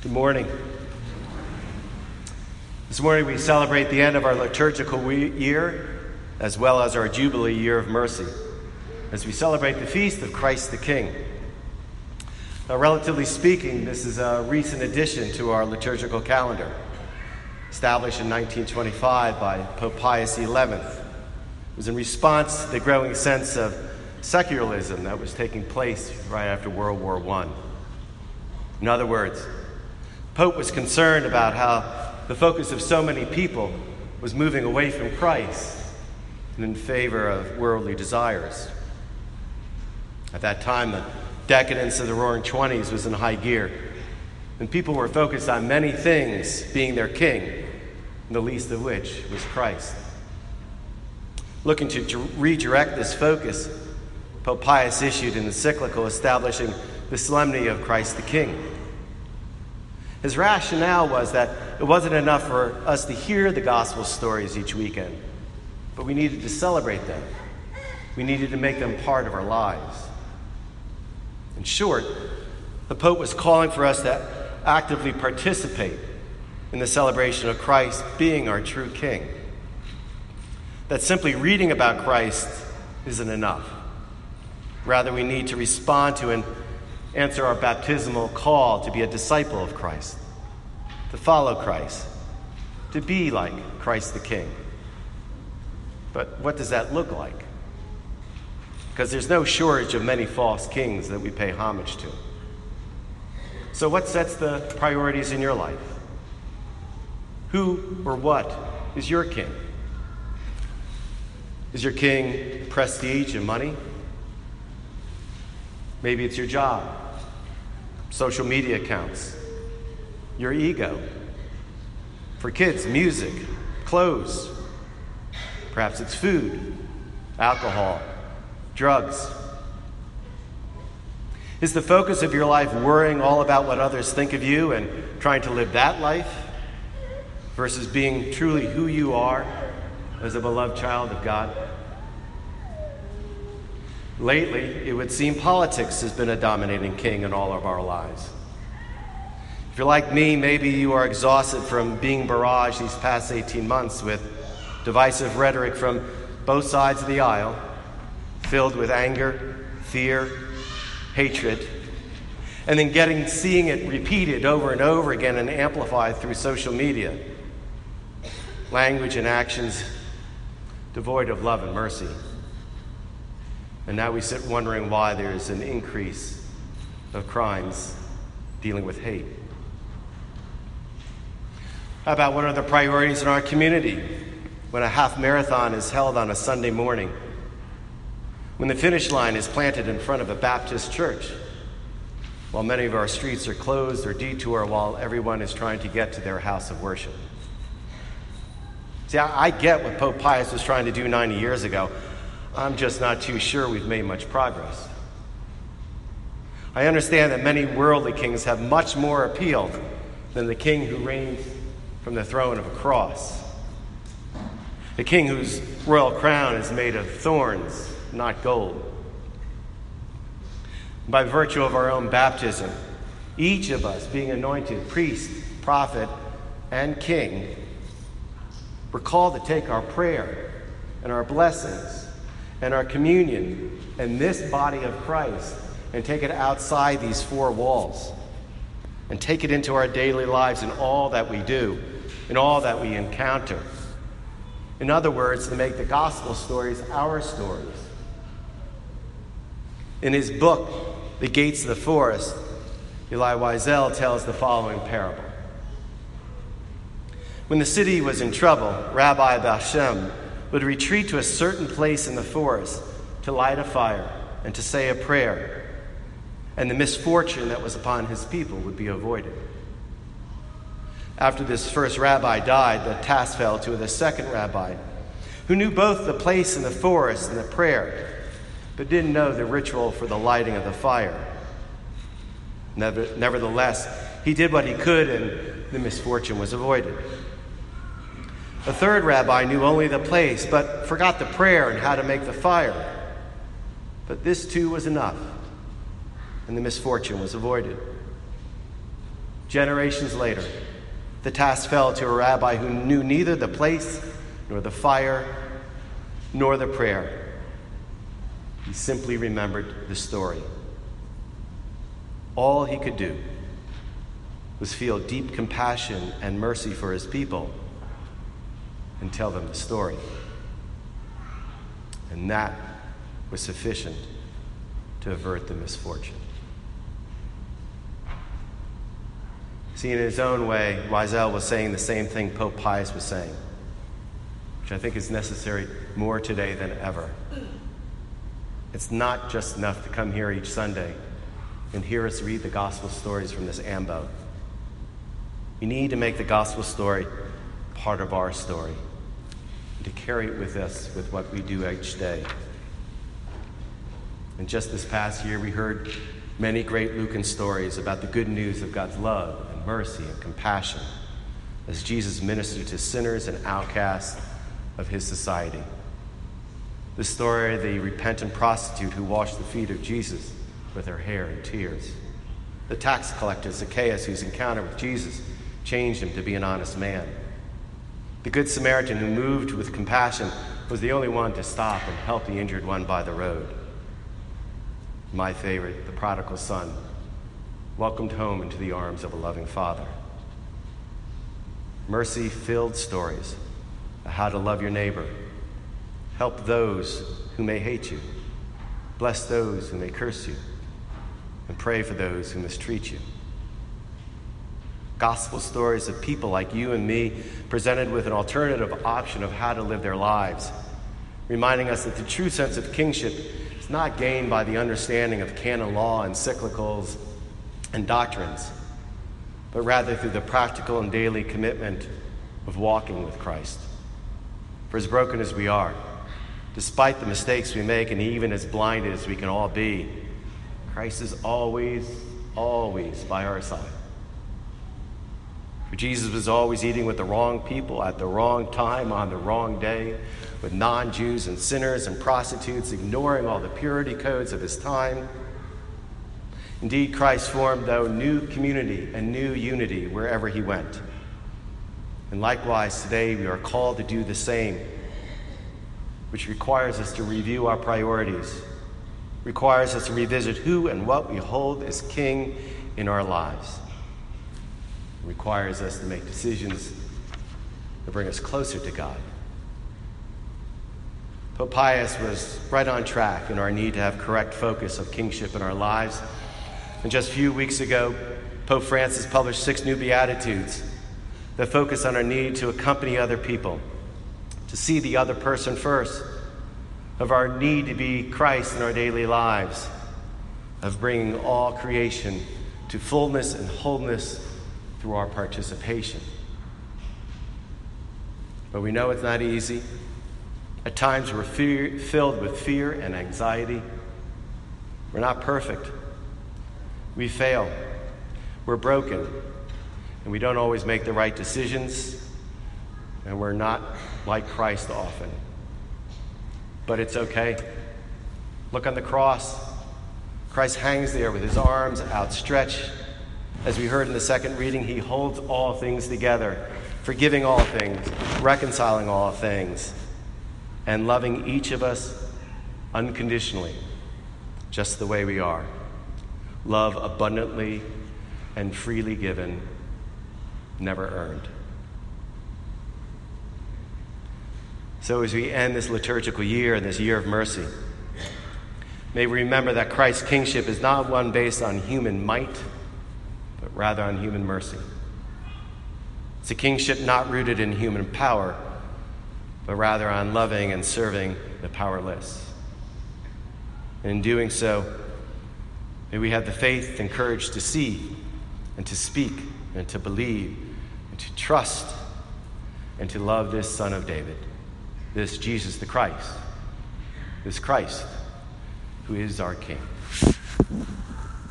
Good morning. This morning we celebrate the end of our liturgical year as well as our Jubilee year of mercy as we celebrate the feast of Christ the King. Now, relatively speaking, this is a recent addition to our liturgical calendar, established in 1925 by Pope Pius XI. It was in response to the growing sense of secularism that was taking place right after World War I. In other words, Pope was concerned about how the focus of so many people was moving away from Christ and in favor of worldly desires. At that time, the decadence of the roaring 20s was in high gear, and people were focused on many things being their king, the least of which was Christ. Looking to redirect this focus, Pope Pius issued an encyclical establishing the solemnity of Christ the King. His rationale was that it wasn't enough for us to hear the gospel stories each weekend, but we needed to celebrate them. We needed to make them part of our lives. In short, the Pope was calling for us to actively participate in the celebration of Christ being our true King. That simply reading about Christ isn't enough. Rather, we need to respond to and answer our baptismal call to be a disciple of Christ, to follow Christ, to be like Christ the King. But what does that look like? Because there's no shortage of many false kings that we pay homage to. So, what sets the priorities in your life? Who or what is your king? Is your king prestige and money? Maybe it's your job, social media accounts, your ego. For kids, music, clothes. Perhaps it's food, alcohol, drugs. Is the focus of your life worrying all about what others think of you and trying to live that life versus being truly who you are as a beloved child of God? Lately, it would seem politics has been a dominating king in all of our lives. If you're like me, maybe you are exhausted from being barraged these past 18 months with divisive rhetoric from both sides of the aisle, filled with anger, fear, hatred, and then getting seeing it repeated over and over again and amplified through social media. Language and actions devoid of love and mercy. And now we sit wondering why there's an increase of crimes dealing with hate. How about what are the priorities in our community when a half marathon is held on a Sunday morning? When the finish line is planted in front of a Baptist church? While many of our streets are closed or detour while everyone is trying to get to their house of worship. See, I get what Pope Pius was trying to do 90 years ago. I'm just not too sure we've made much progress. I understand that many worldly kings have much more appeal than the king who reigns from the throne of a cross. The king whose royal crown is made of thorns, not gold. By virtue of our own baptism, each of us being anointed priest, prophet, and king, we're called to take our prayer and our blessings and our communion and this body of Christ and take it outside these four walls and take it into our daily lives in all that we do, in all that we encounter. In other words, to make the gospel stories our stories. In his book, The Gates of the Forest, Elie Wiesel tells the following parable. When the city was in trouble, Rabbi Baal Shem would retreat to a certain place in the forest to light a fire and to say a prayer, and the misfortune that was upon his people would be avoided. After this first rabbi died, the task fell to the second rabbi, who knew both the place in the forest and the prayer, but didn't know the ritual for the lighting of the fire. Nevertheless, he did what he could, and the misfortune was avoided. The third rabbi knew only the place, but forgot the prayer and how to make the fire. But this too was enough, and the misfortune was avoided. Generations later, the task fell to a rabbi who knew neither the place, nor the fire, nor the prayer. He simply remembered the story. All he could do was feel deep compassion and mercy for his people and tell them the story. And that was sufficient to avert the misfortune. See, in his own way, Wiesel was saying the same thing Pope Pius was saying, which I think is necessary more today than ever. It's not just enough to come here each Sunday and hear us read the gospel stories from this ambo. We need to make the gospel story part of our story to carry it with us with what we do each day. And just this past year, we heard many great Lucan stories about the good news of God's love and mercy and compassion as Jesus ministered to sinners and outcasts of his society. The story of the repentant prostitute who washed the feet of Jesus with her hair and tears. The tax collector Zacchaeus, whose encounter with Jesus changed him to be an honest man. The Good Samaritan, who moved with compassion, was the only one to stop and help the injured one by the road. My favorite, the prodigal son, welcomed home into the arms of a loving father. Mercy filled stories how to love your neighbor, help those who may hate you, bless those who may curse you, and pray for those who mistreat you gospel stories of people like you and me presented with an alternative option of how to live their lives, reminding us that the true sense of kingship is not gained by the understanding of canon law, encyclicals, and doctrines, but rather through the practical and daily commitment of walking with Christ. For as broken as we are, despite the mistakes we make, and even as blinded as we can all be, Christ is always, always by our side. For Jesus was always eating with the wrong people at the wrong time on the wrong day, with non Jews and sinners and prostitutes, ignoring all the purity codes of his time. Indeed, Christ formed, though, new community and new unity wherever he went. And likewise, today we are called to do the same, which requires us to review our priorities, requires us to revisit who and what we hold as king in our lives requires us to make decisions that bring us closer to God. Pope Pius was right on track in our need to have correct focus of kingship in our lives. And just a few weeks ago, Pope Francis published six new Beatitudes that focus on our need to accompany other people, to see the other person first, of our need to be Christ in our daily lives, of bringing all creation to fullness and wholeness through our participation. But we know it's not easy. At times, we're fear, filled with fear and anxiety. We're not perfect. We fail. We're broken. And we don't always make the right decisions. And we're not like Christ often. But it's okay. Look on the cross. Christ hangs there with his arms outstretched as we heard in the second reading, he holds all things together, forgiving all things, reconciling all things, and loving each of us unconditionally, just the way we are. Love abundantly and freely given, never earned. So, as we end this liturgical year and this year of mercy, may we remember that Christ's kingship is not one based on human might rather on human mercy. It's a kingship not rooted in human power, but rather on loving and serving the powerless. And in doing so, may we have the faith and courage to see and to speak and to believe and to trust and to love this Son of David, this Jesus the Christ, this Christ who is our King.